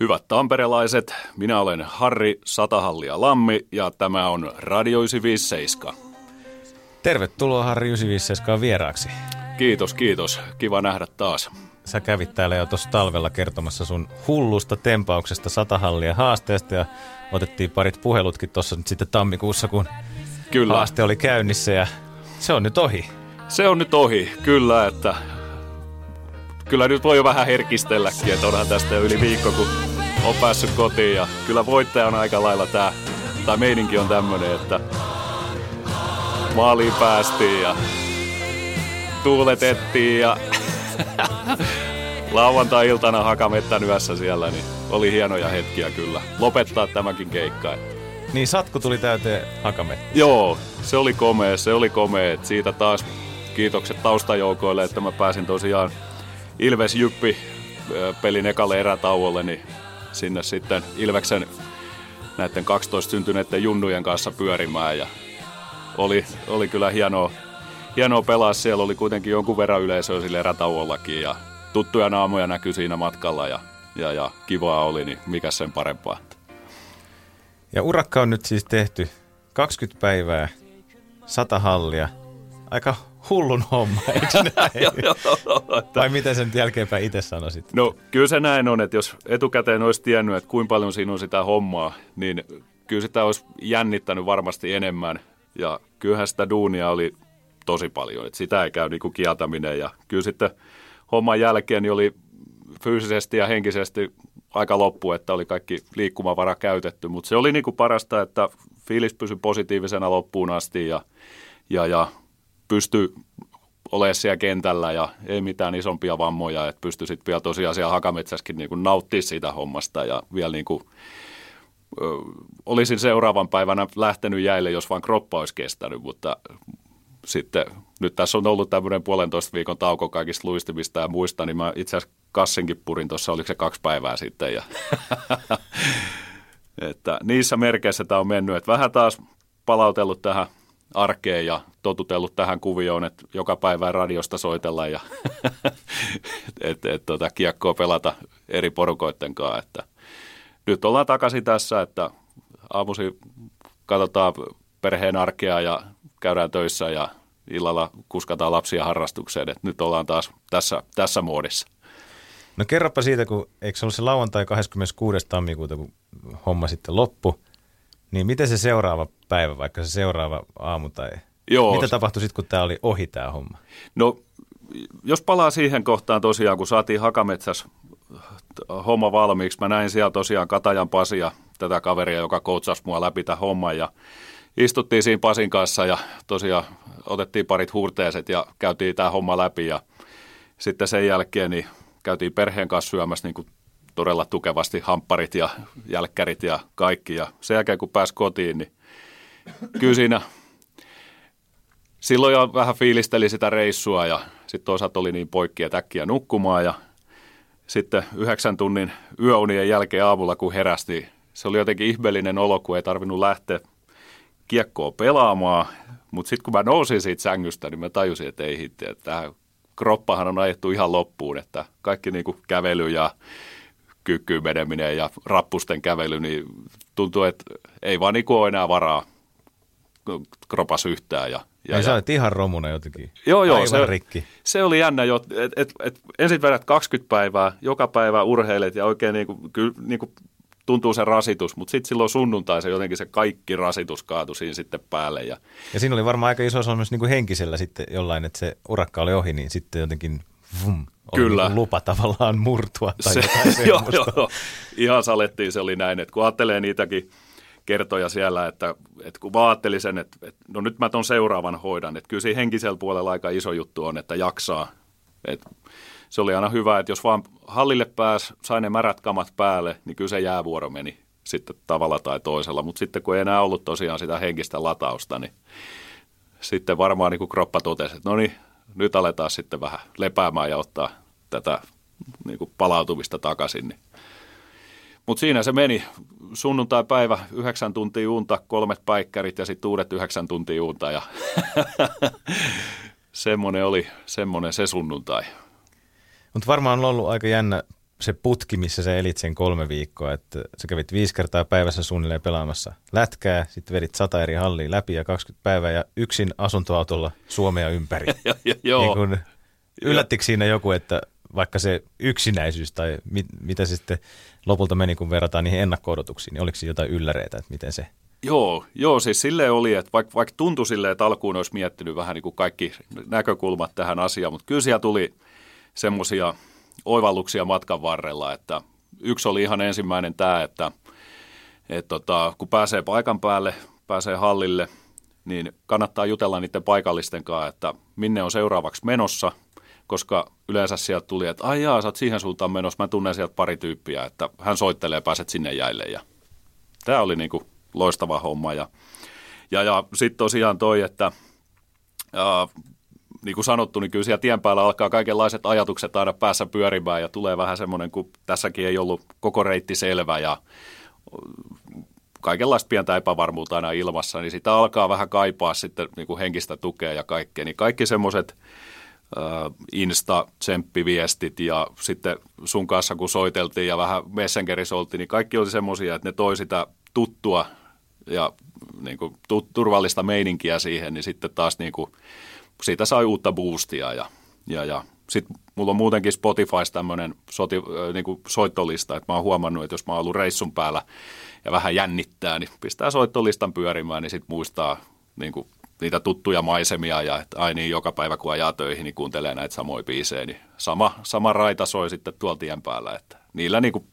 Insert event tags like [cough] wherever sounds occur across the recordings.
Hyvät tamperelaiset, minä olen Harri Satahallia Lammi ja tämä on Radio 957. Tervetuloa Harri 957 vieraaksi. Kiitos, kiitos. Kiva nähdä taas. Sä kävit täällä jo tuossa talvella kertomassa sun hullusta tempauksesta Satahallia haasteesta ja otettiin parit puhelutkin tuossa nyt sitten tammikuussa, kun kyllä. haaste oli käynnissä ja se on nyt ohi. Se on nyt ohi, kyllä, että kyllä nyt voi jo vähän herkistelläkin, että onhan tästä jo yli viikko, kun on päässyt kotiin ja kyllä voittaja on aika lailla tää, tai meininki on tämmönen, että maaliin päästiin ja tuuletettiin ja [laughs] lauantai-iltana hakamettan yössä siellä, niin oli hienoja hetkiä kyllä. Lopettaa tämäkin keikka. Niin satku tuli täyteen hakametta. Joo, se oli komea, se oli komea. Siitä taas kiitokset taustajoukoille, että mä pääsin tosiaan Ilves Jyppi pelin ekalle erätauolle, niin sinne sitten Ilveksen näiden 12 syntyneiden junnujen kanssa pyörimään ja oli, oli kyllä hienoa, hienoa pelaa. Siellä oli kuitenkin jonkun verran yleisöä sille erätauollakin ja tuttuja naamoja näkyi siinä matkalla ja, ja, ja kivaa oli, niin mikä sen parempaa. Ja urakka on nyt siis tehty 20 päivää, 100 hallia. Aika hullun homma, [laughs] eikö näin? Vai miten sen jälkeenpäin itse sanoisit? No kyllä se näin on, että jos etukäteen olisi tiennyt, että kuinka paljon siinä on sitä hommaa, niin kyllä sitä olisi jännittänyt varmasti enemmän. Ja kyllähän sitä duunia oli tosi paljon, että sitä ei käy niinku kieltäminen. Ja kyllä sitten homman jälkeen niin oli fyysisesti ja henkisesti aika loppu, että oli kaikki liikkumavara käytetty. Mutta se oli niinku parasta, että fiilis pysyi positiivisena loppuun asti ja, ja, ja pysty olemaan siellä kentällä ja ei mitään isompia vammoja, että pystyi sitten vielä tosiaan siellä hakametsässäkin niin nauttimaan siitä hommasta ja vielä niin kuin, ö, olisin seuraavan päivänä lähtenyt jäille, jos vaan kroppa olisi kestänyt, mutta sitten nyt tässä on ollut tämmöinen puolentoista viikon tauko kaikista luistimista ja muista, niin mä itse asiassa kassinkin purin tuossa, oliko se kaksi päivää sitten ja [laughs] että niissä merkeissä tämä on mennyt, että vähän taas palautellut tähän arkeen ja totutellut tähän kuvioon, että joka päivä radiosta soitella ja [laughs] että et, tota, kiekkoa pelata eri porukoiden kanssa. Että nyt ollaan takaisin tässä, että aamusi katsotaan perheen arkea ja käydään töissä ja illalla kuskataan lapsia harrastukseen. Että nyt ollaan taas tässä, tässä muodissa. No kerropa siitä, kun eikö se ollut se lauantai 26. tammikuuta, kun homma sitten loppu – niin miten se seuraava päivä, vaikka se seuraava aamu tai Joo. mitä tapahtui sitten, kun tämä oli ohi tämä homma? No jos palaa siihen kohtaan tosiaan, kun saatiin Hakametsäs homma valmiiksi, mä näin siellä tosiaan Katajan Pasia, tätä kaveria, joka koutsasi mua läpi tämän homman ja istuttiin siinä Pasin kanssa ja tosiaan otettiin parit huurteeset ja käytiin tämä homma läpi ja sitten sen jälkeen niin käytiin perheen kanssa syömässä niin kuin todella tukevasti hampparit ja jälkkärit ja kaikki. Ja sen jälkeen kun pääsi kotiin, niin kyllä siinä silloin jo vähän fiilisteli sitä reissua ja sitten toisaalta oli niin poikki ja äkkiä nukkumaan ja sitten yhdeksän tunnin yöunien jälkeen aamulla kun herästi, se oli jotenkin ihmeellinen olo, kun ei tarvinnut lähteä kiekkoa pelaamaan, mutta sitten kun mä nousin siitä sängystä, niin mä tajusin, että ei hitti, että tämä kroppahan on ajettu ihan loppuun, että kaikki niin kuin kävely ja kyykkyyn meneminen ja rappusten kävely, niin tuntuu, että ei vaan niin ole enää varaa kropas yhtään. Ja, ja, ja sä ihan romuna jotenkin. Joo, joo. se, rikki. se oli jännä, että et, et, et ensin vedät 20 päivää, joka päivä urheilet ja oikein niin kuin, kyllä, niin kuin tuntuu se rasitus, mutta sitten silloin sunnuntai se jotenkin se kaikki rasitus kaatui siinä sitten päälle. Ja, ja siinä oli varmaan aika iso osa myös niin kuin henkisellä sitten jollain, että se urakka oli ohi, niin sitten jotenkin vum, Kyllä. Niin lupa tavallaan murtua tai se, jotain [laughs] joo, joo, ihan salettiin se oli näin, että kun ajattelee niitäkin kertoja siellä, että, että kun vaan ajattelin sen, että, että no nyt mä ton seuraavan hoidan, että kyllä siinä henkisellä puolella aika iso juttu on, että jaksaa. Että se oli aina hyvä, että jos vaan hallille pääsi, sai ne märät kamat päälle, niin kyllä se jäävuoro meni sitten tavalla tai toisella. Mutta sitten kun ei enää ollut tosiaan sitä henkistä latausta, niin sitten varmaan niin kuin kroppa totesi, että no niin, nyt aletaan sitten vähän lepäämään ja ottaa tätä niin kuin palautumista takaisin. Niin. Mutta siinä se meni. Sunnuntai-päivä, yhdeksän tuntia unta, kolmet päikkärit ja sitten uudet yhdeksän tuntia unta. Ja [laughs] semmoinen oli semmoinen se sunnuntai. Mutta varmaan on ollut aika jännä se putki, missä sä elit sen kolme viikkoa, että sä kävit viisi kertaa päivässä suunnilleen pelaamassa lätkää, sitten vedit sata eri hallia läpi ja 20 päivää ja yksin asuntoautolla Suomea ympäri. [laughs] Joo. Niin kun, yllättikö siinä joku, että vaikka se yksinäisyys tai mit, mitä se sitten lopulta meni, kun verrataan niihin ennakko-odotuksiin, niin oliko siinä jotain ylläreitä, että miten se Joo, joo, siis silleen oli, että vaikka, vaikka tuntui silleen, että alkuun olisi miettinyt vähän niin kuin kaikki näkökulmat tähän asiaan, mutta kyllä siellä tuli semmoisia oivalluksia matkan varrella, että yksi oli ihan ensimmäinen tämä, että, että tota, kun pääsee paikan päälle, pääsee hallille, niin kannattaa jutella niiden paikallisten kanssa, että minne on seuraavaksi menossa, koska yleensä sieltä tuli, että ai jaa, sä oot siihen suuntaan menossa, mä tunnen sieltä pari tyyppiä, että hän soittelee pääset sinne jäille. Ja tämä oli niin kuin loistava homma. Ja, ja, ja sitten tosiaan toi, että ää, niin kuin sanottu, niin kyllä siellä tien päällä alkaa kaikenlaiset ajatukset aina päässä pyörimään ja tulee vähän semmoinen, kun tässäkin ei ollut koko reitti selvä ja kaikenlaista pientä epävarmuutta aina ilmassa, niin sitä alkaa vähän kaipaa sitten niin kuin henkistä tukea ja kaikkea. Niin kaikki semmoiset Insta-tsemppiviestit ja sitten sun kanssa kun soiteltiin ja vähän Messengerissä oltiin, niin kaikki oli semmoisia, että ne toi sitä tuttua ja niin kuin, turvallista meininkiä siihen, niin sitten taas niin kuin, siitä sai uutta boostia ja, ja, ja sitten mulla on muutenkin Spotifys tämmöinen soti, niin kuin soittolista, että mä oon huomannut, että jos mä oon ollut reissun päällä ja vähän jännittää, niin pistää soittolistan pyörimään, niin sitten muistaa niin kuin, niitä tuttuja maisemia ja että ai niin, joka päivä kun ajaa töihin, niin kuuntelee näitä samoja biisejä, niin sama, sama raita soi sitten tuolla tien päällä, että niillä niin kuin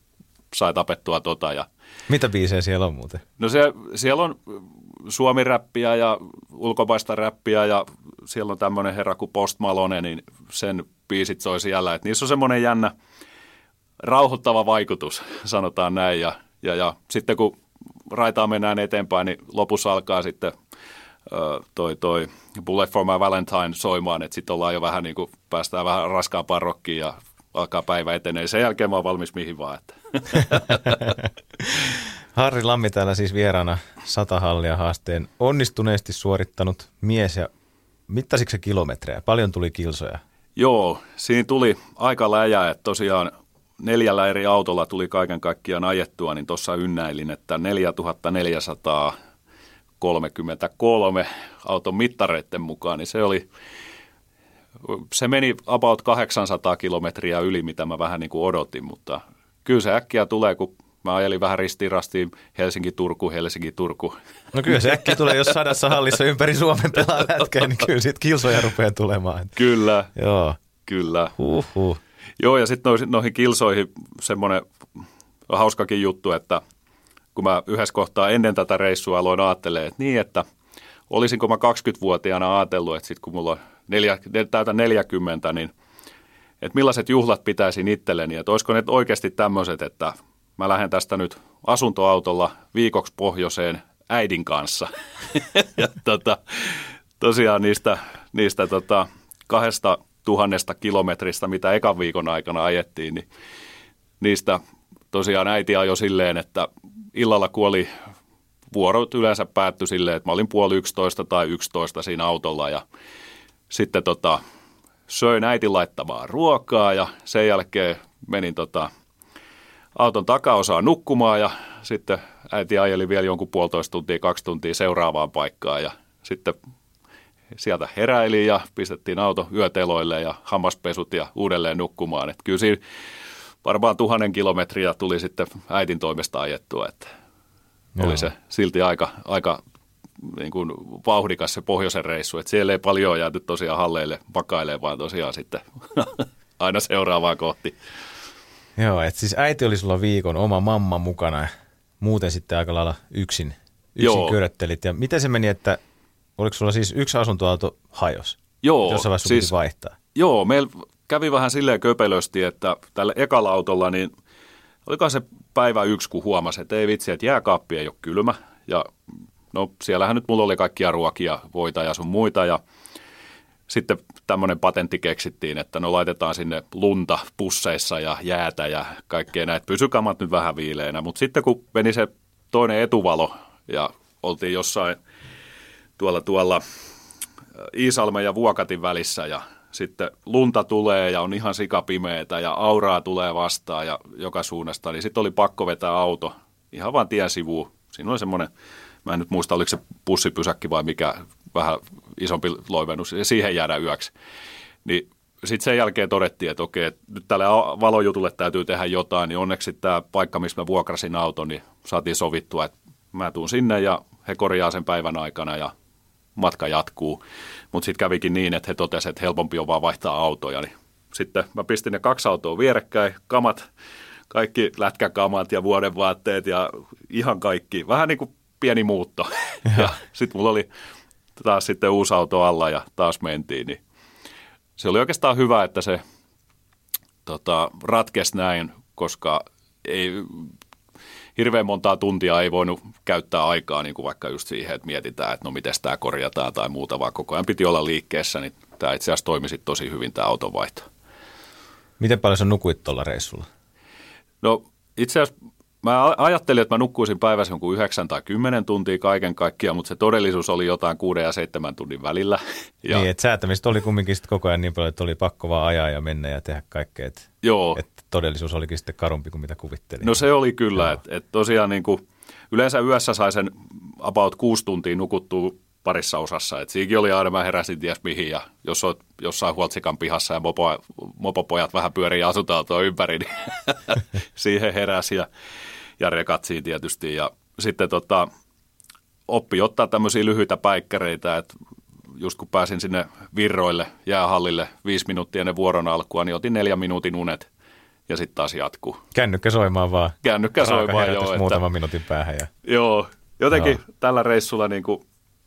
sai tapettua tota ja mitä biisejä siellä on muuten? No se, siellä on suomiräppiä ja ulkopaista räppiä ja siellä on tämmöinen herra kuin Post Malone, niin sen biisit soi siellä. Et niissä on semmoinen jännä rauhoittava vaikutus, sanotaan näin. Ja, ja, ja sitten kun raitaa mennään eteenpäin, niin lopussa alkaa sitten toi, toi Bullet for my Valentine soimaan, että sitten ollaan jo vähän niin kuin, päästään vähän raskaampaan rokkiin ja alkaa päivä etenee. Sen jälkeen mä oon valmis mihin vaan. Että. [laughs] Harri Lammi täällä siis vieraana satahallia haasteen onnistuneesti suorittanut mies ja mittasiko se kilometrejä? Paljon tuli kilsoja? Joo, siinä tuli aika läjä, että tosiaan neljällä eri autolla tuli kaiken kaikkiaan ajettua, niin tuossa ynnäilin, että 4433 auton mittareiden mukaan, niin se oli, se meni about 800 kilometriä yli, mitä mä vähän niin kuin odotin, mutta kyllä se äkkiä tulee, kun Mä ajelin vähän ristiin Helsinki-Turku, Helsinki-Turku. No kyllä se äkkiä tulee, jos sadassa hallissa ympäri Suomen pelaa lätkää, niin kyllä siitä kilsoja rupeaa tulemaan. Kyllä. Joo. Kyllä. Huhhuh. Joo, ja sitten noihin, noihin kilsoihin semmoinen hauskakin juttu, että kun mä yhdessä kohtaa ennen tätä reissua aloin ajattelemaan, että niin, että olisinko mä 20-vuotiaana ajatellut, että sitten kun mulla on neljä, täytä 40, niin että millaiset juhlat pitäisin itselleni, että olisiko ne oikeasti tämmöiset, että mä lähden tästä nyt asuntoautolla viikoksi pohjoiseen äidin kanssa. [laughs] ja tota, tosiaan niistä, niistä tota, kahdesta tuhannesta kilometristä, mitä ekan viikon aikana ajettiin, niin niistä tosiaan äiti ajoi silleen, että illalla kuoli vuorot yleensä päättyi silleen, että mä olin puoli yksitoista tai yksitoista siinä autolla ja sitten tota, söin äitin laittamaan ruokaa ja sen jälkeen menin tota, auton takaosaa nukkumaan ja sitten äiti ajeli vielä jonkun puolitoista tuntia, kaksi tuntia seuraavaan paikkaan ja sitten sieltä heräili ja pistettiin auto yöteloille ja hammaspesut ja uudelleen nukkumaan. Että kyllä siinä varmaan tuhannen kilometriä tuli sitten äitin toimesta ajettua, että Joo. oli se silti aika, aika niin kuin vauhdikas se pohjoisen reissu. Että siellä ei paljon jääty tosiaan halleille vakailemaan, vaan tosiaan sitten [laughs] aina seuraavaan kohti. Joo, että siis äiti oli sulla viikon oma mamma mukana ja muuten sitten aika lailla yksin, yksin köröttelit. Ja miten se meni, että oliko sulla siis yksi asuntoauto hajos? Joo. Jossain vaiheessa siis, vaihtaa? Joo, meillä kävi vähän silleen köpelösti, että tällä ekalla autolla niin olikohan se päivä yksi, kun huomasi, että ei vitsi, että jääkaappi ei ole kylmä. Ja no siellähän nyt mulla oli kaikkia ruokia, voita ja sun muita ja – sitten tämmöinen patentti keksittiin, että no laitetaan sinne lunta pusseissa ja jäätä ja kaikkea näitä. Pysykamat nyt vähän viileänä, mutta sitten kun meni se toinen etuvalo ja oltiin jossain tuolla tuolla Iisalmen ja Vuokatin välissä ja sitten lunta tulee ja on ihan sikapimeetä ja auraa tulee vastaan ja joka suunnasta, niin sitten oli pakko vetää auto ihan vaan tien sivuun. Siinä oli semmoinen, mä en nyt muista, oliko se pussipysäkki vai mikä vähän isompi loivennus, ja siihen jäädä yöksi. Niin sitten sen jälkeen todettiin, että okei, nyt tälle valojutulle täytyy tehdä jotain, niin onneksi tämä paikka, missä mä vuokrasin auton, niin saatiin sovittua, että mä tuun sinne ja he korjaa sen päivän aikana ja matka jatkuu. Mutta sitten kävikin niin, että he totesivat, että helpompi on vaan vaihtaa autoja. Niin sitten mä pistin ne kaksi autoa vierekkäin, kamat, kaikki lätkäkamat ja vuodenvaatteet ja ihan kaikki. Vähän niin kuin pieni muutto. [laughs] Ja, ja sitten mulla oli taas sitten uusi auto alla ja taas mentiin. Niin se oli oikeastaan hyvä, että se tota, ratkesi näin, koska ei, hirveän montaa tuntia ei voinut käyttää aikaa niin kuin vaikka just siihen, että mietitään, että no miten tämä korjataan tai muuta, vaan koko ajan piti olla liikkeessä, niin tämä itse asiassa toimi tosi hyvin tämä autonvaihto. Miten paljon sä nukuit tuolla reissulla? No itse asiassa mä ajattelin, että mä nukkuisin päivässä jonkun 9 tai 10 tuntia kaiken kaikkiaan, mutta se todellisuus oli jotain 6 ja 7 tunnin välillä. [laughs] Ja... Niin, että säätämistä oli kumminkin sitten koko ajan niin paljon, että oli pakko vaan ajaa ja mennä ja tehdä kaikkea. Että, Joo. Että todellisuus olikin sitten karumpi kuin mitä kuvittelin. No se oli kyllä, että, että tosiaan niin kuin, yleensä yössä sai sen about 6 tuntia nukuttua parissa osassa. Et siinäkin oli aina, mä heräsin ties mihin ja jos olet jossain Huoltsikan pihassa ja mopo, mopopojat vähän pyörii asuntautoa ympäri, niin [laughs] siihen heräsi ja, ja rekatsiin tietysti. Ja sitten tota, oppi ottaa tämmöisiä lyhyitä päikkäreitä, että just kun pääsin sinne virroille jäähallille viisi minuuttia ennen vuoron alkua, niin otin neljä minuutin unet ja sitten taas jatkuu. Kännykkä soimaan vaan. Kännykkä soimaan, joo. Muutaman että, minuutin päähän. Ja... Joo, jotenkin joo. tällä reissulla niin kuin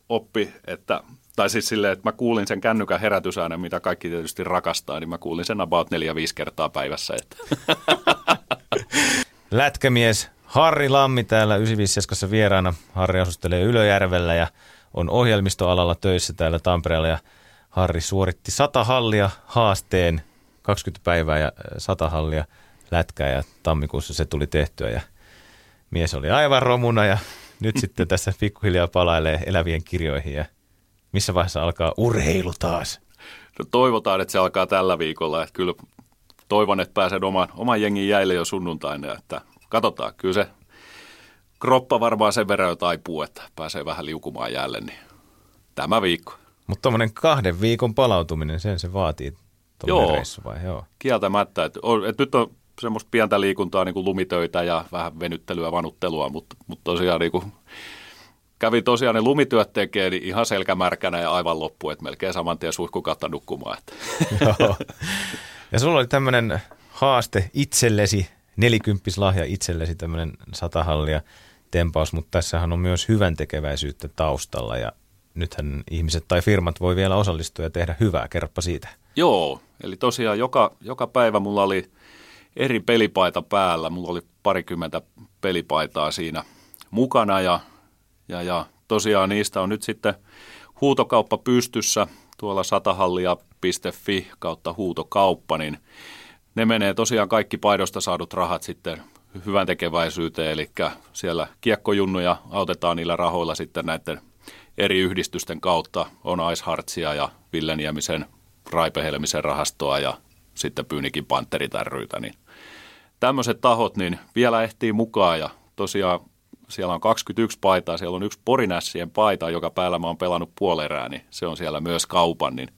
oppi, että tai siis silleen, että mä kuulin sen kännykän herätysäänen, mitä kaikki tietysti rakastaa, niin mä kuulin sen about neljä viisi kertaa päivässä. Että. [laughs] Lätkämies Harri Lammi täällä 957 vieraana. Harri asustelee Ylöjärvellä ja on ohjelmistoalalla töissä täällä Tampereella ja Harri suoritti sata hallia haasteen, 20 päivää ja 100 hallia lätkää ja tammikuussa se tuli tehtyä ja mies oli aivan romuna ja nyt sitten tässä pikkuhiljaa palailee elävien kirjoihin ja missä vaiheessa alkaa urheilu taas? No toivotaan, että se alkaa tällä viikolla. Että kyllä toivon, että pääsen oman, oman jengin jäille jo sunnuntaina. Että katsotaan, kyllä se kroppa varmaan sen verran jo taipuu, että pääsee vähän liukumaan jälleen. Niin tämä viikko. Mutta tuommoinen kahden viikon palautuminen, sen se vaatii Joo, reissu vai? Joo, kieltämättä. Että, että nyt on semmoista pientä liikuntaa, niin kuin lumitöitä ja vähän venyttelyä, vanuttelua, mutta, mutta tosiaan niin kuin kävi tosiaan ne lumityöt tekee, niin ihan selkämärkänä ja aivan loppu, että melkein saman tien suihkukatta nukkumaan. Että. [laughs] Joo. Ja sulla oli tämmöinen haaste itsellesi, nelikymppislahja itsellesi, tämmöinen satahallia tempaus, mutta tässähän on myös hyvän tekeväisyyttä taustalla ja nythän ihmiset tai firmat voi vielä osallistua ja tehdä hyvää. Kerropa siitä. Joo, eli tosiaan joka, joka päivä mulla oli eri pelipaita päällä. Mulla oli parikymmentä pelipaitaa siinä mukana ja, ja, ja tosiaan niistä on nyt sitten huutokauppa pystyssä tuolla satahallia.fi kautta huutokauppa, niin ne menee tosiaan kaikki paidosta saadut rahat sitten hyvän tekeväisyyteen, eli siellä kiekkojunnuja autetaan niillä rahoilla sitten näiden eri yhdistysten kautta. On Ice Heartsia ja Ville Niemisen Raipehelmisen rahastoa ja sitten Pyynikin Panterit ryitä, niin tämmöiset tahot niin vielä ehtii mukaan ja tosiaan siellä on 21 paitaa, siellä on yksi Porinässien paita, joka päällä mä oon pelannut puolerää, niin se on siellä myös kaupan, niin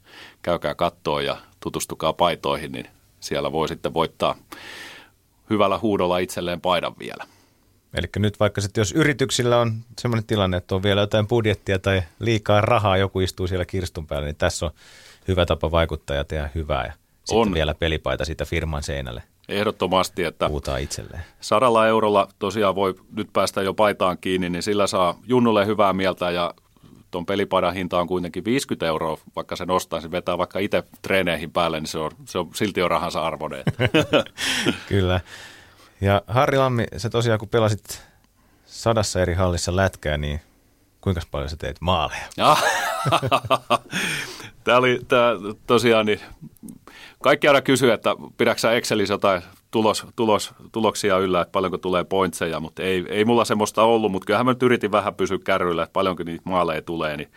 käykää kattoon ja tutustukaa paitoihin, niin siellä voi sitten voittaa hyvällä huudolla itselleen paidan vielä. Eli nyt vaikka sitten jos yrityksillä on sellainen tilanne, että on vielä jotain budjettia tai liikaa rahaa, joku istuu siellä kirstun päällä, niin tässä on hyvä tapa vaikuttaa ja tehdä hyvää ja sitten on. vielä pelipaita siitä firman seinälle. Ehdottomasti, että Puhutaan itselleen. sadalla eurolla tosiaan voi nyt päästä jo paitaan kiinni, niin sillä saa junnulle hyvää mieltä ja tuon pelipaidan hinta on kuitenkin 50 euroa, vaikka se nostaisi, vetää vaikka itse treeneihin päälle, niin se on, se on silti on rahansa arvoinen. [laughs] [laughs] Kyllä. Ja Harri Lammi, se tosiaan kun pelasit sadassa eri hallissa lätkää, niin kuinka paljon sä teit maaleja? [laughs] Tämä oli tämä, tosiaan, niin kaikki aina kysyy, että pidätkö sä Excelissä jotain tulos, tulos, tuloksia yllä, että paljonko tulee pointseja, mutta ei, ei mulla semmoista ollut, mutta kyllähän mä nyt yritin vähän pysyä kärryillä, että paljonko niitä maaleja tulee, niin,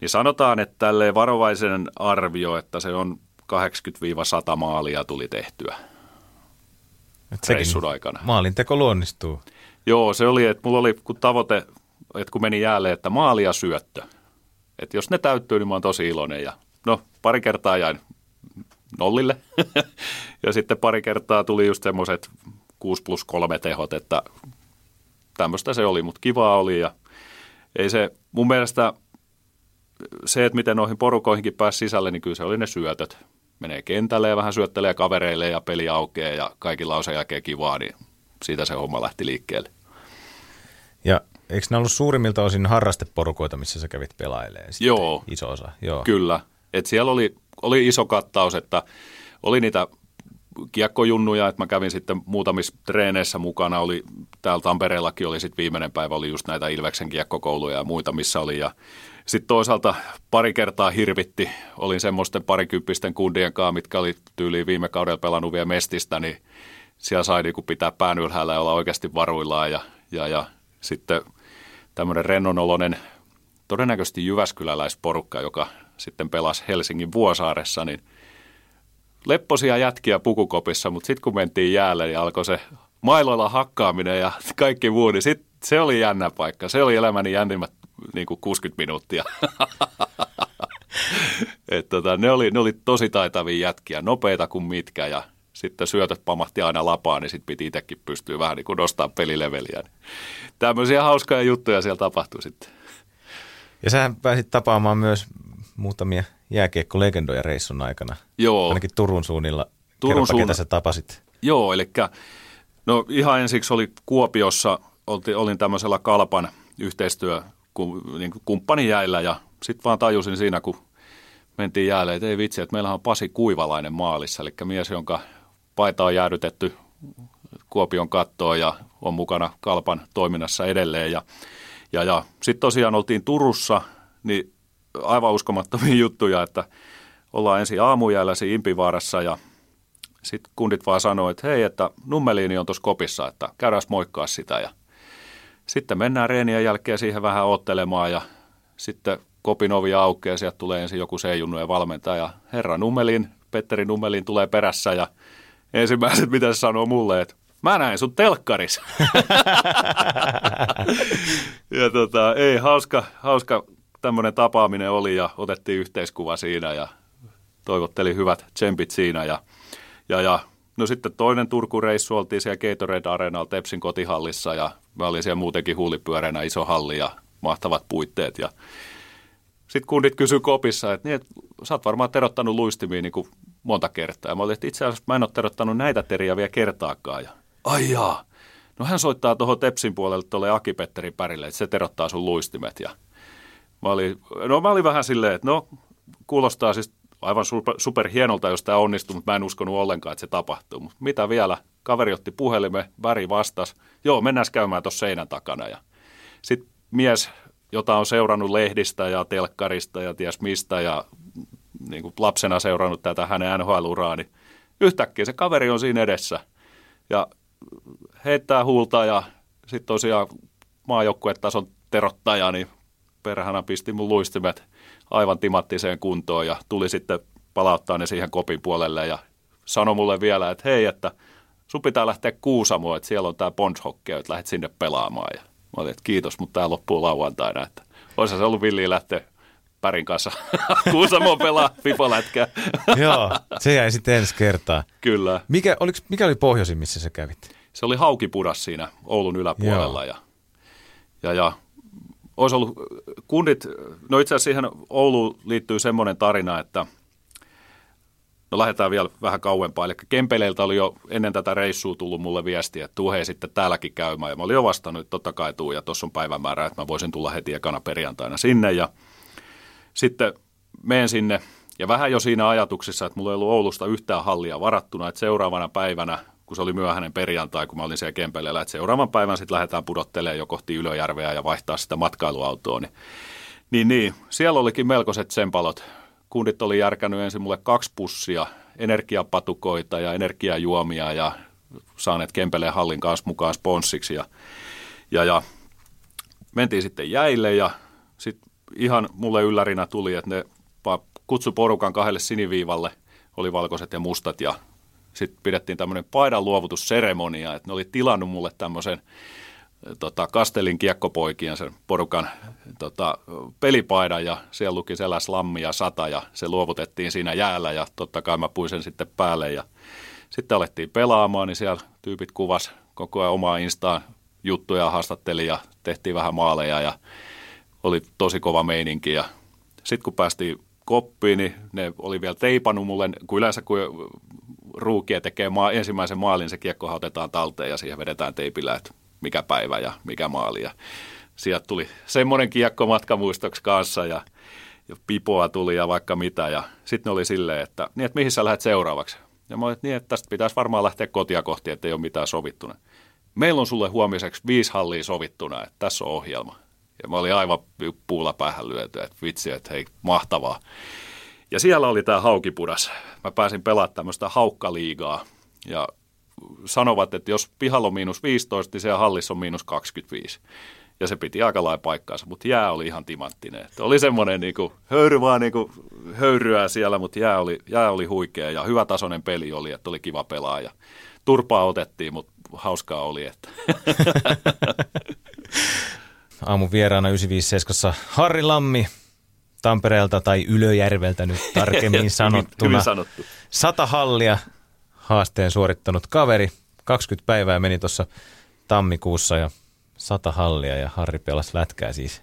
niin sanotaan, että tälleen varovaisen arvio, että se on 80-100 maalia tuli tehtyä reissun aikana. Maalinteko luonnistuu. Joo, se oli, että mulla oli kun tavoite, että kun meni jäälle, että maali ja syöttö. Että jos ne täyttyy, niin mä oon tosi iloinen. Ja no, pari kertaa jäin nollille. [laughs] ja sitten pari kertaa tuli just semmoiset 6 plus 3 tehot, että tämmöistä se oli, mutta kivaa oli ja ei se mun mielestä se, että miten noihin porukoihinkin pääsi sisälle, niin kyllä se oli ne syötöt. Menee kentälle ja vähän syöttelee kavereille ja peli aukeaa ja kaikilla on sen jälkeen kivaa, niin siitä se homma lähti liikkeelle. Ja eikö ne ollut suurimmilta osin harrasteporukoita, missä sä kävit pelailemaan? Joo. Iso osa, joo. Kyllä. Et siellä oli, oli iso kattaus, että oli niitä kiekkojunnuja, että mä kävin sitten muutamissa treeneissä mukana. Oli, täällä Tampereellakin oli sitten viimeinen päivä, oli just näitä Ilveksen kiekkokouluja ja muita, missä oli. Ja sitten toisaalta pari kertaa hirvitti. Olin semmoisten parikymppisten kundien kanssa, mitkä oli tyyliin viime kaudella pelannut vielä mestistä, niin siellä sai niinku pitää pään ylhäällä ja olla oikeasti varuillaan. Ja, ja, ja sitten tämmöinen rennonolonen, todennäköisesti Jyväskyläläisporukka, joka sitten pelasi Helsingin Vuosaaressa, niin lepposia jätkiä pukukopissa, mutta sitten kun mentiin jäälle, niin alkoi se mailoilla hakkaaminen ja [laughs] kaikki muu, niin sit se oli jännä paikka. Se oli elämäni jännimmät niin kuin 60 minuuttia. [laughs] Et tota, ne, oli, ne oli tosi taitavia jätkiä, nopeita kuin mitkä ja sitten syötöt pamahti aina lapaan, niin sitten piti itsekin pystyä vähän niin kuin nostaa pelileveliä. Tämmöisiä hauskoja juttuja siellä tapahtui sitten. Ja sähän pääsit tapaamaan myös muutamia jääkiekko-legendoja reissun aikana. Joo. Ainakin Turun suunnilla. Turun suun... ketä sä tapasit. Joo, eli no ihan ensiksi oli Kuopiossa, olin, olin tämmöisellä Kalpan yhteistyö niin kumppanin jäillä ja sitten vaan tajusin siinä, kun mentiin jäälle, että ei vitsi, että meillä on Pasi Kuivalainen maalissa, eli mies, jonka paita on jäädytetty Kuopion kattoon ja on mukana Kalpan toiminnassa edelleen. Ja, ja, ja sitten tosiaan oltiin Turussa, niin aivan uskomattomia [laughs] juttuja, että ollaan ensin aamujäällä siinä Impivaarassa ja sitten kundit vaan sanoo, että hei, että nummeliini on tuossa kopissa, että käydään moikkaa sitä ja sitten mennään reenien jälkeen siihen vähän ottelemaan ja sitten kopin ovi aukeaa ja sieltä tulee ensin joku ja valmentaja. Herra Nummelin, Petteri Nummelin tulee perässä ja ensimmäiset mitä se sanoo mulle, että mä näin sun telkkaris. [laughs] ja tota, ei, hauska, hauska tämmöinen tapaaminen oli ja otettiin yhteiskuva siinä ja toivotteli hyvät tsempit siinä ja, ja, ja No sitten toinen Turku-reissu oltiin siellä Gatorade Arenalla Tepsin kotihallissa ja mä olin siellä muutenkin huulipyöreänä iso halli ja mahtavat puitteet. Ja sitten kundit kysyi kopissa, että, niin, että sä oot varmaan terottanut luistimiin niin kuin monta kertaa. Ja mä olin, että itse asiassa mä en ole terottanut näitä teriä vielä kertaakaan. Ja, ai jaa. No hän soittaa tuohon Tepsin puolelle tuolle Aki-Petteri Pärille, että se terottaa sun luistimet. Ja mä olin, no mä olin vähän silleen, että no kuulostaa siis aivan super, hienolta, jos tämä onnistuu, mutta mä en uskonut ollenkaan, että se tapahtuu. Mutta mitä vielä? Kaveri otti puhelimen, väri vastas. Joo, mennään käymään tuossa seinän takana. Ja sitten mies, jota on seurannut lehdistä ja telkkarista ja ties mistä ja niin kuin lapsena seurannut tätä hänen NHL-uraa, niin yhtäkkiä se kaveri on siinä edessä ja heittää huulta ja sitten tosiaan maajoukkuetason terottaja, niin perhana pisti mun luistimet – aivan timattiseen kuntoon ja tuli sitten palauttaa ne siihen kopin puolelle ja sanoi mulle vielä, että hei, että sun pitää lähteä Kuusamoon, että siellä on tämä Bonds-hockey, että lähdet sinne pelaamaan. Ja mä olin, että kiitos, mutta tämä loppuu lauantaina, että olisi se ollut villiä lähteä Pärin kanssa [laughs] Kuusamoon pelaa FIFA-lätkää. [laughs] Joo, se jäi sitten ensi kertaa. Kyllä. Mikä, oliks, mikä oli pohjoisin, missä sä kävit? Se oli Haukipudas siinä Oulun yläpuolella ja, ja, ja olisi ollut kundit, no itse asiassa siihen Ouluun liittyy semmoinen tarina, että no lähdetään vielä vähän kauempaa. Eli Kempeleiltä oli jo ennen tätä reissua tullut mulle viestiä, että tuu hei sitten täälläkin käymään. Ja mä olin jo vastannut, että totta kai tuu ja tuossa on päivämäärä, että mä voisin tulla heti ekana perjantaina sinne. Ja sitten menen sinne ja vähän jo siinä ajatuksessa, että mulla ei ollut Oulusta yhtään hallia varattuna, että seuraavana päivänä kun se oli myöhäinen perjantai, kun mä olin siellä Kempeleellä, että seuraavan päivän sitten lähdetään pudottelemaan jo kohti Ylöjärveä ja vaihtaa sitä matkailuautoa. Niin, niin, niin siellä olikin melkoiset sempalot. Kundit oli järkännyt ensin mulle kaksi pussia energiapatukoita ja energiajuomia ja saaneet Kempeleen hallin kanssa mukaan sponssiksi. Ja, ja, ja mentiin sitten jäille ja sitten ihan mulle yllärinä tuli, että ne kutsu porukan kahdelle siniviivalle – oli valkoiset ja mustat ja sitten pidettiin tämmöinen paidan luovutusseremonia, että ne oli tilannut mulle tämmöisen tota, Kastelin kiekkopoikien sen porukan tota, pelipaidan ja siellä luki siellä slammi ja sata ja se luovutettiin siinä jäällä ja totta kai mä puin sen sitten päälle ja sitten alettiin pelaamaan, niin siellä tyypit kuvas koko ajan omaa Instaan juttuja, haastatteli ja tehtiin vähän maaleja ja oli tosi kova meininki ja sitten kun päästiin koppiin, niin ne oli vielä teipannut mulle, kun yleensä kun ruukia tekee maa, ensimmäisen maalin, se kiekko otetaan talteen ja siihen vedetään teipillä, että mikä päivä ja mikä maali. Ja sieltä tuli semmoinen kiekko matkamuistoksi kanssa ja, ja pipoa tuli ja vaikka mitä. Ja sitten oli silleen, että, niin, että mihin sä lähdet seuraavaksi? Ja mä olin, että niin, että tästä pitäisi varmaan lähteä kotia kohti, että ei ole mitään sovittuna. Meillä on sulle huomiseksi viisi hallia sovittuna, että tässä on ohjelma. Ja mä olin aivan puulla päähän lyöty, että vitsi, että hei, mahtavaa. Ja siellä oli tämä haukipudas. Mä pääsin pelaamaan tämmöistä haukkaliigaa ja sanovat, että jos pihalla on miinus 15, niin siellä hallissa on miinus 25. Ja se piti aika lailla paikkaansa, mutta jää oli ihan timanttinen. Että oli semmoinen niin kuin, höyry vaan niin kuin, höyryää siellä, mutta jää oli, jää oli huikea ja hyvä tasoinen peli oli, että oli kiva pelaa. Ja turpaa otettiin, mutta hauskaa oli. Että. [laughs] Aamun vieraana 957 Harri Lammi Tampereelta tai Ylöjärveltä nyt [laughs] tarkemmin sanottuna. Hyvin sanottu. Sata hallia haasteen suorittanut kaveri. 20 päivää meni tuossa tammikuussa ja sata hallia ja Harri pelasi lätkää siis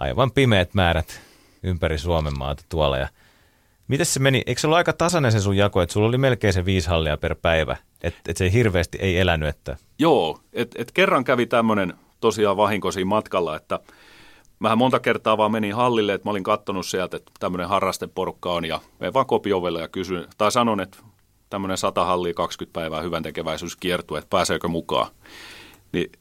aivan pimeät määrät ympäri Suomen maata tuolla. Ja miten se meni? Eikö se ollut aika tasainen se sun jako, että sulla oli melkein se viisi hallia per päivä, että et se hirveästi ei elänyt? Että... Joo, että et kerran kävi tämmöinen tosiaan vahinko siinä matkalla, että Mähän monta kertaa vaan menin hallille, että mä olin kattonut sieltä, että tämmöinen harrasteporukka on ja me vaan kopiovelle ja kysyin, tai sanon, että tämmöinen 100 hallia 20 päivää hyvän tekeväisyys kiertuu, että pääseekö mukaan. Niin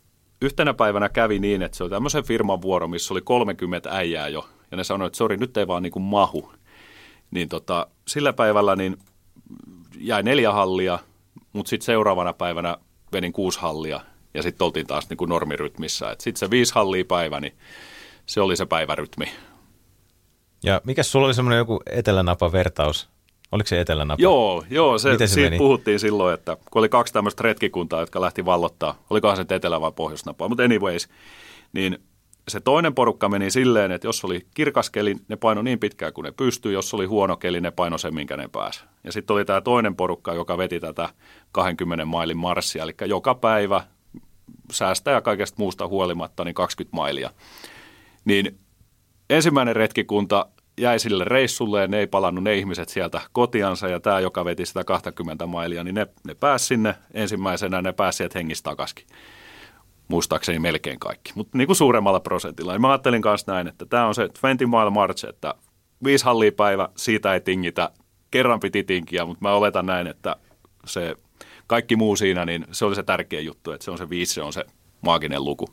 yhtenä päivänä kävi niin, että se oli tämmöisen firman vuoro, missä oli 30 äijää jo, ja ne sanoi, että sori, nyt ei vaan niin kuin mahu. Niin tota, sillä päivällä niin jäi neljä hallia, mutta sitten seuraavana päivänä venin kuusi hallia, ja sitten oltiin taas niin kuin normirytmissä. Sitten se viisi hallia päivä, niin se oli se päivärytmi. Ja mikä sulla oli semmoinen joku etelänapa-vertaus? Oliko se etelänapa? Joo, joo se, se siitä meni? puhuttiin silloin, että kun oli kaksi tämmöistä retkikuntaa, jotka lähti vallottaa, olikohan se etelä- vai pohjoisnapa, mutta anyways, niin se toinen porukka meni silleen, että jos oli kirkas keli, ne paino niin pitkään kuin ne pystyy, jos oli huono keli, ne paino sen, minkä ne pääsi. Ja sitten oli tämä toinen porukka, joka veti tätä 20 mailin marssia, eli joka päivä säästää ja kaikesta muusta huolimatta niin 20 mailia. Niin ensimmäinen retkikunta jäi sille reissulle ne ei palannut ne ihmiset sieltä kotiansa ja tämä, joka veti sitä 20 mailia, niin ne, ne pääsi sinne ensimmäisenä, ne pääsi sieltä hengistä takaisin. Muistaakseni melkein kaikki, mutta niin kuin suuremmalla prosentilla. Ja mä ajattelin kanssa näin, että tämä on se 20 mile march, että viisi hallia päivä, siitä ei tingitä. Kerran piti tinkiä, mutta mä oletan näin, että se kaikki muu siinä, niin se oli se tärkeä juttu, että se on se viisi, se on se maaginen luku.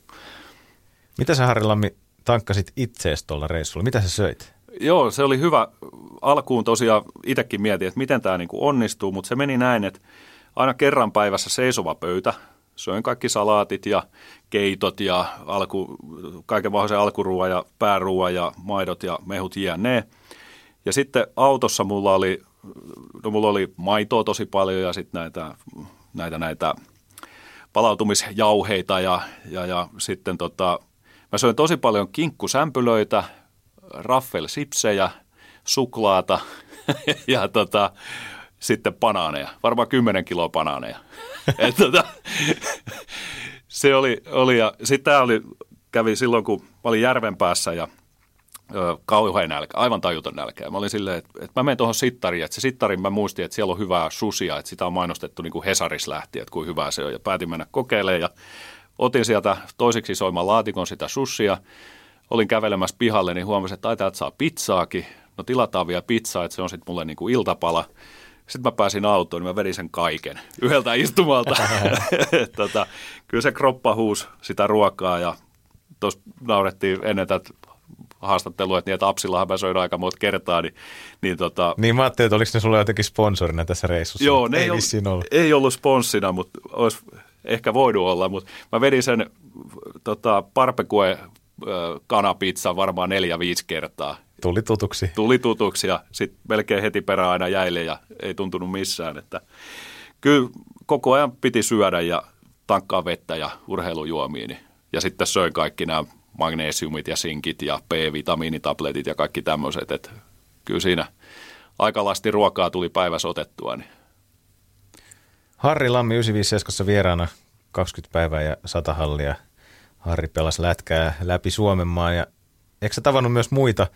Mitä sä Harri Lammi tankkasit itseesi tuolla reissulla? Mitä sä söit? Joo, se oli hyvä. Alkuun tosiaan itsekin mietin, että miten tämä niinku onnistuu, mutta se meni näin, että aina kerran päivässä seisova pöytä. Söin kaikki salaatit ja keitot ja alku, kaiken mahdollisen alkuruua ja pääruua ja maidot ja mehut jne. Ja sitten autossa mulla oli, no mulla oli maitoa tosi paljon ja sitten näitä, näitä, näitä palautumisjauheita ja, ja, ja sitten tota, Mä söin tosi paljon kinkkusämpylöitä, raffelsipsejä, suklaata [laughs] ja tota, sitten banaaneja, varmaan 10 kiloa banaaneja. [laughs] Et tota, se oli, oli ja sitten tämä oli, kävi silloin, kun mä olin järven päässä ja ö, kauhean nälkä, aivan tajuton nälkä. Mä olin silleen, että, että mä menen tuohon sittariin, että se sittarin mä muistin, että siellä on hyvää susia, että sitä on mainostettu niin kuin Hesaris lähtien, että kuin hyvää se on. Ja päätin mennä kokeilemaan ja otin sieltä toiseksi soiman laatikon sitä sussia, olin kävelemässä pihalle, niin huomasin, että ai täältä saa pizzaakin. No tilataan vielä pizzaa, että se on sitten mulle niin kuin iltapala. Sitten mä pääsin autoon, niin mä vedin sen kaiken yhdeltä istumalta. [laughs] [laughs] tota, kyllä se kroppa huus sitä ruokaa ja tuossa naurettiin ennen tätä haastattelua, että niitä apsillahan mä söin aika monta kertaa. Niin, niin, tota, niin mä ajattelin, että oliko ne sulle jotenkin sponsorina tässä reissussa? Joo, ne ei, ei, ollut, ei ollut sponssina, mutta olisi ehkä voinut olla, mutta mä vedin sen tota, parpekue kanapizza varmaan neljä-viisi kertaa. Tuli tutuksi. Tuli tutuksi ja sitten melkein heti perään aina jäille ja ei tuntunut missään. Että kyllä koko ajan piti syödä ja tankkaa vettä ja urheilujuomiin. Niin- ja sitten söin kaikki nämä magnesiumit ja sinkit ja B-vitamiinitabletit ja kaikki tämmöiset. Että kyllä siinä aika lasti ruokaa tuli päivässä otettua. Niin. Harri Lammi 957 vieraana 20 päivää ja 100 hallia. Harri pelasi lätkää läpi Suomenmaan ja eikö sä tavannut myös muita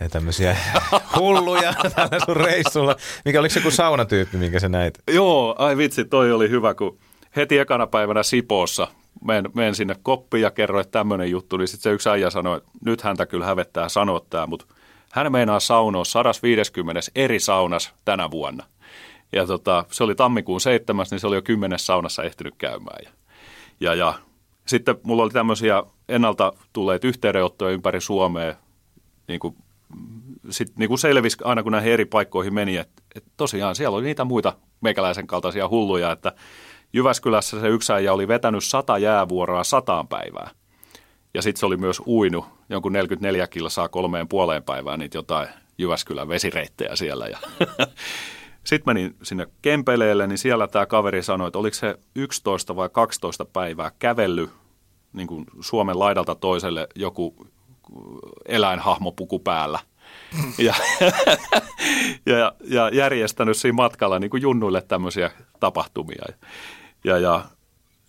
ja tämmöisiä [laughs] hulluja tällä sun reissulla? Mikä oliko se kuin saunatyyppi, minkä sä näit? Joo, ai vitsi, toi oli hyvä, kun heti ekana päivänä Sipoossa menen, menen sinne koppiin ja kerroin, että tämmöinen juttu, niin sitten se yksi äijä sanoi, että nyt häntä kyllä hävettää sanoa tämä, mutta hän meinaa saunoa 150 eri saunas tänä vuonna. Ja tota, se oli tammikuun 7, niin se oli jo kymmenes saunassa ehtinyt käymään. Ja, ja, ja sitten mulla oli tämmöisiä ennalta tulleet yhteydenottoja ympäri Suomea, niin kuin, sit, niin kuin selvisi aina kun näihin eri paikkoihin meni, että, että tosiaan siellä oli niitä muita meikäläisen kaltaisia hulluja, että Jyväskylässä se yksi äijä oli vetänyt sata jäävuoroa sataan päivää. Ja sitten se oli myös uinu jonkun 44 kilsaa kolmeen puoleen päivään niitä jotain Jyväskylän vesireittejä siellä. Ja [laughs] Sitten menin sinne Kempeleelle, niin siellä tämä kaveri sanoi, että oliko se 11 vai 12 päivää kävelly niin kuin Suomen laidalta toiselle joku eläinhahmopuku päällä. Ja, [laughs] ja, ja järjestänyt siinä matkalla niin kuin junnuille tämmöisiä tapahtumia. Ja, ja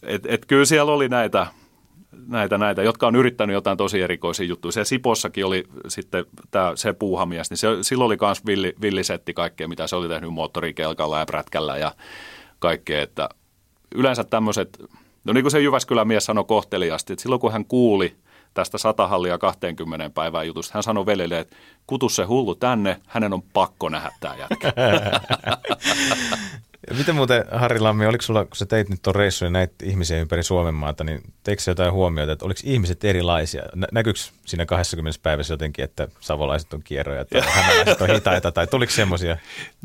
et, et kyllä siellä oli näitä näitä, näitä, jotka on yrittänyt jotain tosi erikoisia juttuja. Se Sipossakin oli sitten tämä, se puuhamies, niin se, silloin oli myös villi, villisetti kaikkea, mitä se oli tehnyt moottorikelkalla ja prätkällä ja kaikkea. Että yleensä tämmöiset, no niin kuin se Jyväskylän mies sanoi kohteliasti, että silloin kun hän kuuli tästä satahallia 20 päivää jutusta, hän sanoi veljelle, että kutus se hullu tänne, hänen on pakko nähdä tämä jätkä. [laughs] Miten muuten, Harri Lammi, oliko sulla, kun sä teit nyt tuon reissun ja näit ihmisiä ympäri Suomen maata, niin teikö jotain huomioita, että oliko ihmiset erilaisia? Nä- näkyykö siinä 20 päivässä jotenkin, että savolaiset on kierroja tai [laughs] hämäläiset on hitaita, tai tuliko semmoisia?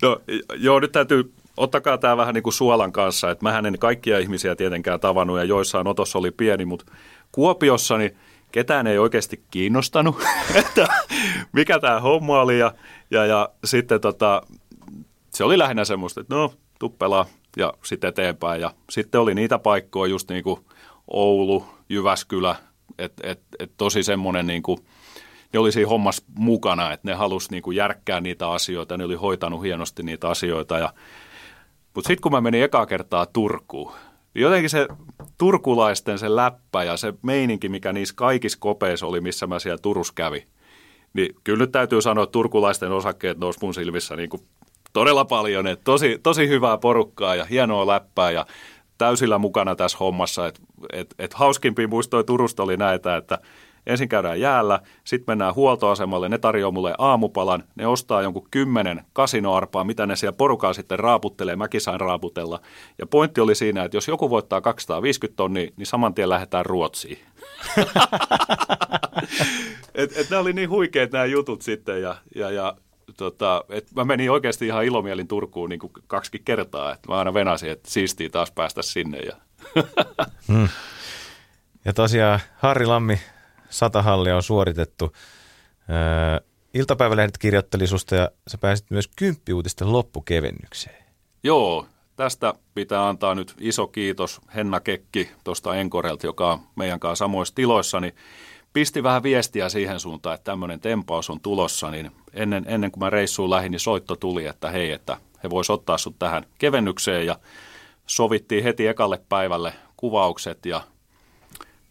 No joo, nyt täytyy ottakaa tämä vähän niin kuin suolan kanssa, että mä en kaikkia ihmisiä tietenkään tavannut ja joissain otossa oli pieni, mutta Kuopiossa niin ketään ei oikeasti kiinnostanut, [laughs] että mikä tämä homma oli ja, ja, ja sitten tota, se oli lähinnä semmoista, että no tuppelaa ja sitten eteenpäin. Ja sitten oli niitä paikkoja just niin kuin Oulu, Jyväskylä, että et, et tosi semmoinen niin kuin, ne oli siinä hommassa mukana, että ne halusi niin kuin järkkää niitä asioita, ne oli hoitanut hienosti niitä asioita. Ja, mutta sitten kun mä menin ekaa kertaa Turkuun, niin jotenkin se turkulaisten se läppä ja se meininki, mikä niissä kaikissa kopeissa oli, missä mä siellä Turussa kävin, niin kyllä nyt täytyy sanoa, että turkulaisten osakkeet nousi mun silmissä niin kuin todella paljon. Että tosi, tosi hyvää porukkaa ja hienoa läppää ja täysillä mukana tässä hommassa. Et, et, et hauskimpia muistoja Turusta oli näitä, että ensin käydään jäällä, sitten mennään huoltoasemalle, ne tarjoaa mulle aamupalan, ne ostaa jonkun kymmenen kasinoarpaa, mitä ne siellä porukaa sitten raaputtelee, mäkin sain raaputella. Ja pointti oli siinä, että jos joku voittaa 250 tonnia, niin saman tien lähdetään Ruotsiin. [laughs] et, et nämä oli niin huikeat nämä jutut sitten ja, ja, ja tota, et mä menin oikeasti ihan ilomielin Turkuun niin kuin kaksi kertaa. Et mä aina venasin, että siistii taas päästä sinne. Ja, [laughs] hmm. ja tosiaan Harri Lammi, satahallia on suoritettu. Äh, iltapäivälehdet kirjoitteli susta ja sä pääsit myös kymppiuutisten loppukevennykseen. Joo, tästä pitää antaa nyt iso kiitos Henna Kekki tuosta Enkorelta, joka on meidän kanssa samoissa tiloissa, niin pisti vähän viestiä siihen suuntaan, että tämmöinen tempaus on tulossa, niin ennen, ennen kuin mä reissuun lähdin, niin soitto tuli, että hei, että he vois ottaa sut tähän kevennykseen ja sovittiin heti ekalle päivälle kuvaukset ja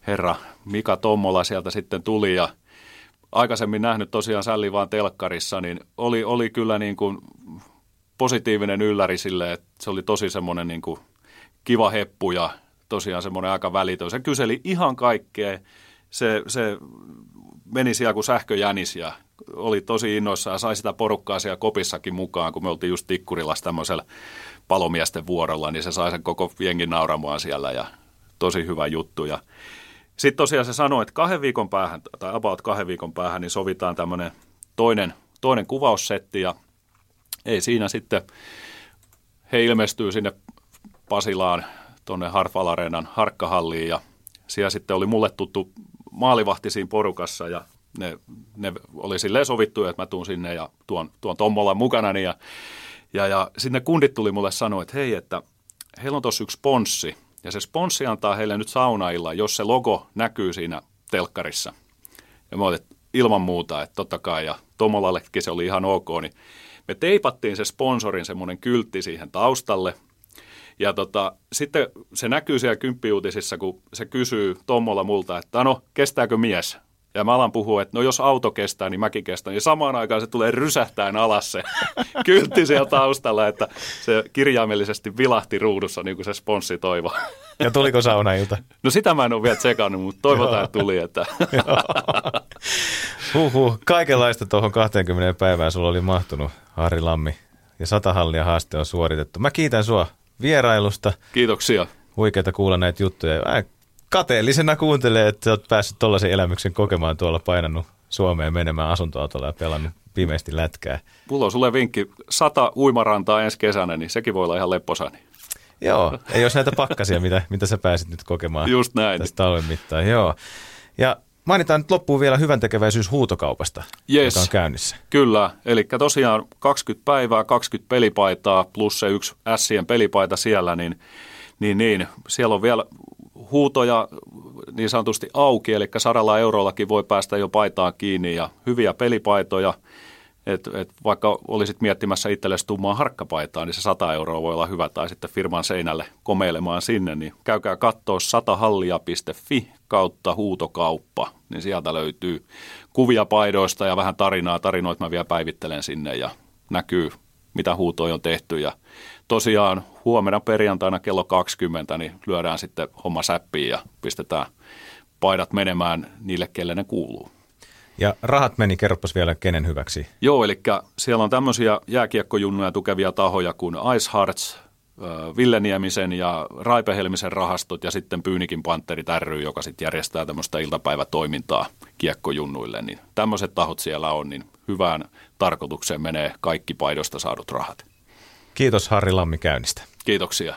herra Mika Tommola sieltä sitten tuli ja aikaisemmin nähnyt tosiaan Sälli vaan telkkarissa, niin oli, oli kyllä niin kuin positiivinen ylläri sille, että se oli tosi semmoinen niin kuin kiva heppu ja tosiaan semmoinen aika välitön. Se kyseli ihan kaikkea se, se meni siellä kuin sähköjänis ja oli tosi innoissa ja sai sitä porukkaa siellä kopissakin mukaan, kun me oltiin just Tikkurilassa tämmöisellä palomiesten vuorolla, niin se sai sen koko jengin nauramaan siellä ja tosi hyvä juttu. Ja sitten tosiaan se sanoi, että kahden viikon päähän, tai about kahden viikon päähän, niin sovitaan tämmöinen toinen, toinen kuvaussetti ja ei siinä sitten, he ilmestyy sinne Pasilaan tuonne Harfal Areenan harkkahalliin ja siellä sitten oli mulle tuttu maalivahti siinä porukassa ja ne, ne oli silleen sovittu, että mä tuun sinne ja tuon, tuon Tommolan mukanani ja, ja, ja sitten kundit tuli mulle sanoa, että hei, että heillä on tuossa yksi sponssi ja se sponssi antaa heille nyt saunailla, jos se logo näkyy siinä telkkarissa. Ja mä olin, ilman muuta, että totta kai ja Tomolallekin se oli ihan ok, niin me teipattiin se sponsorin semmoinen kyltti siihen taustalle – ja tota, sitten se näkyy siellä kymppiuutisissa, kun se kysyy Tommolla multa, että no, kestääkö mies? Ja mä alan puhua, että no jos auto kestää, niin mäkin kestän. Ja samaan aikaan se tulee rysähtäen alas se [laughs] kyltti siellä taustalla, että se kirjaimellisesti vilahti ruudussa, niin kuin se sponssi toivo. Ja tuliko saunailta? No sitä mä en ole vielä tsekannut, mutta toivotaan, että tuli. Että. [laughs] Huhhuh, kaikenlaista tuohon 20 päivään sulla oli mahtunut, Harri Lammi. Ja sata hallia haaste on suoritettu. Mä kiitän sua vierailusta. Kiitoksia. Huikeeta kuulla näitä juttuja. Mä kateellisena kuuntelee, että sä oot päässyt tollaisen elämyksen kokemaan tuolla painannut Suomeen menemään asuntoautolla ja pelannut pimeästi lätkää. Mulla on sulle vinkki, sata uimarantaa ensi kesänä, niin sekin voi olla ihan lepposani. Joo, ei olisi näitä pakkasia, mitä, mitä sä pääsit nyt kokemaan Just näin. tästä talven mittaan. Joo. Ja mainitaan nyt loppuun vielä hyvän tekeväisyys huutokaupasta, yes. joka on käynnissä. Kyllä, eli tosiaan 20 päivää, 20 pelipaitaa plus se yksi Sien pelipaita siellä, niin, niin, niin siellä on vielä huutoja niin sanotusti auki, eli sadalla eurollakin voi päästä jo paitaan kiinni ja hyviä pelipaitoja. Et, et vaikka olisit miettimässä itsellesi tummaa harkkapaitaa, niin se 100 euroa voi olla hyvä, tai sitten firman seinälle komeilemaan sinne, niin käykää katsoa satahallia.fi kautta huutokauppa, niin sieltä löytyy kuvia paidoista ja vähän tarinaa. Tarinoita mä vielä päivittelen sinne ja näkyy, mitä huutoja on tehty. Ja tosiaan huomenna perjantaina kello 20 niin lyödään sitten homma säppiin ja pistetään paidat menemään niille, kelle ne kuuluu. Ja rahat meni, kerropas vielä kenen hyväksi. Joo, eli siellä on tämmöisiä jääkiekkojunnuja tukevia tahoja kuin Ice Hearts, Ville Niemisen ja Raipe Helmisen rahastot ja sitten Pyynikin Panteri ry, joka sitten järjestää tämmöistä iltapäivätoimintaa kiekkojunnuille. Niin tämmöiset tahot siellä on, niin hyvään tarkoitukseen menee kaikki paidosta saadut rahat. Kiitos Harri Lammi käynnistä. Kiitoksia.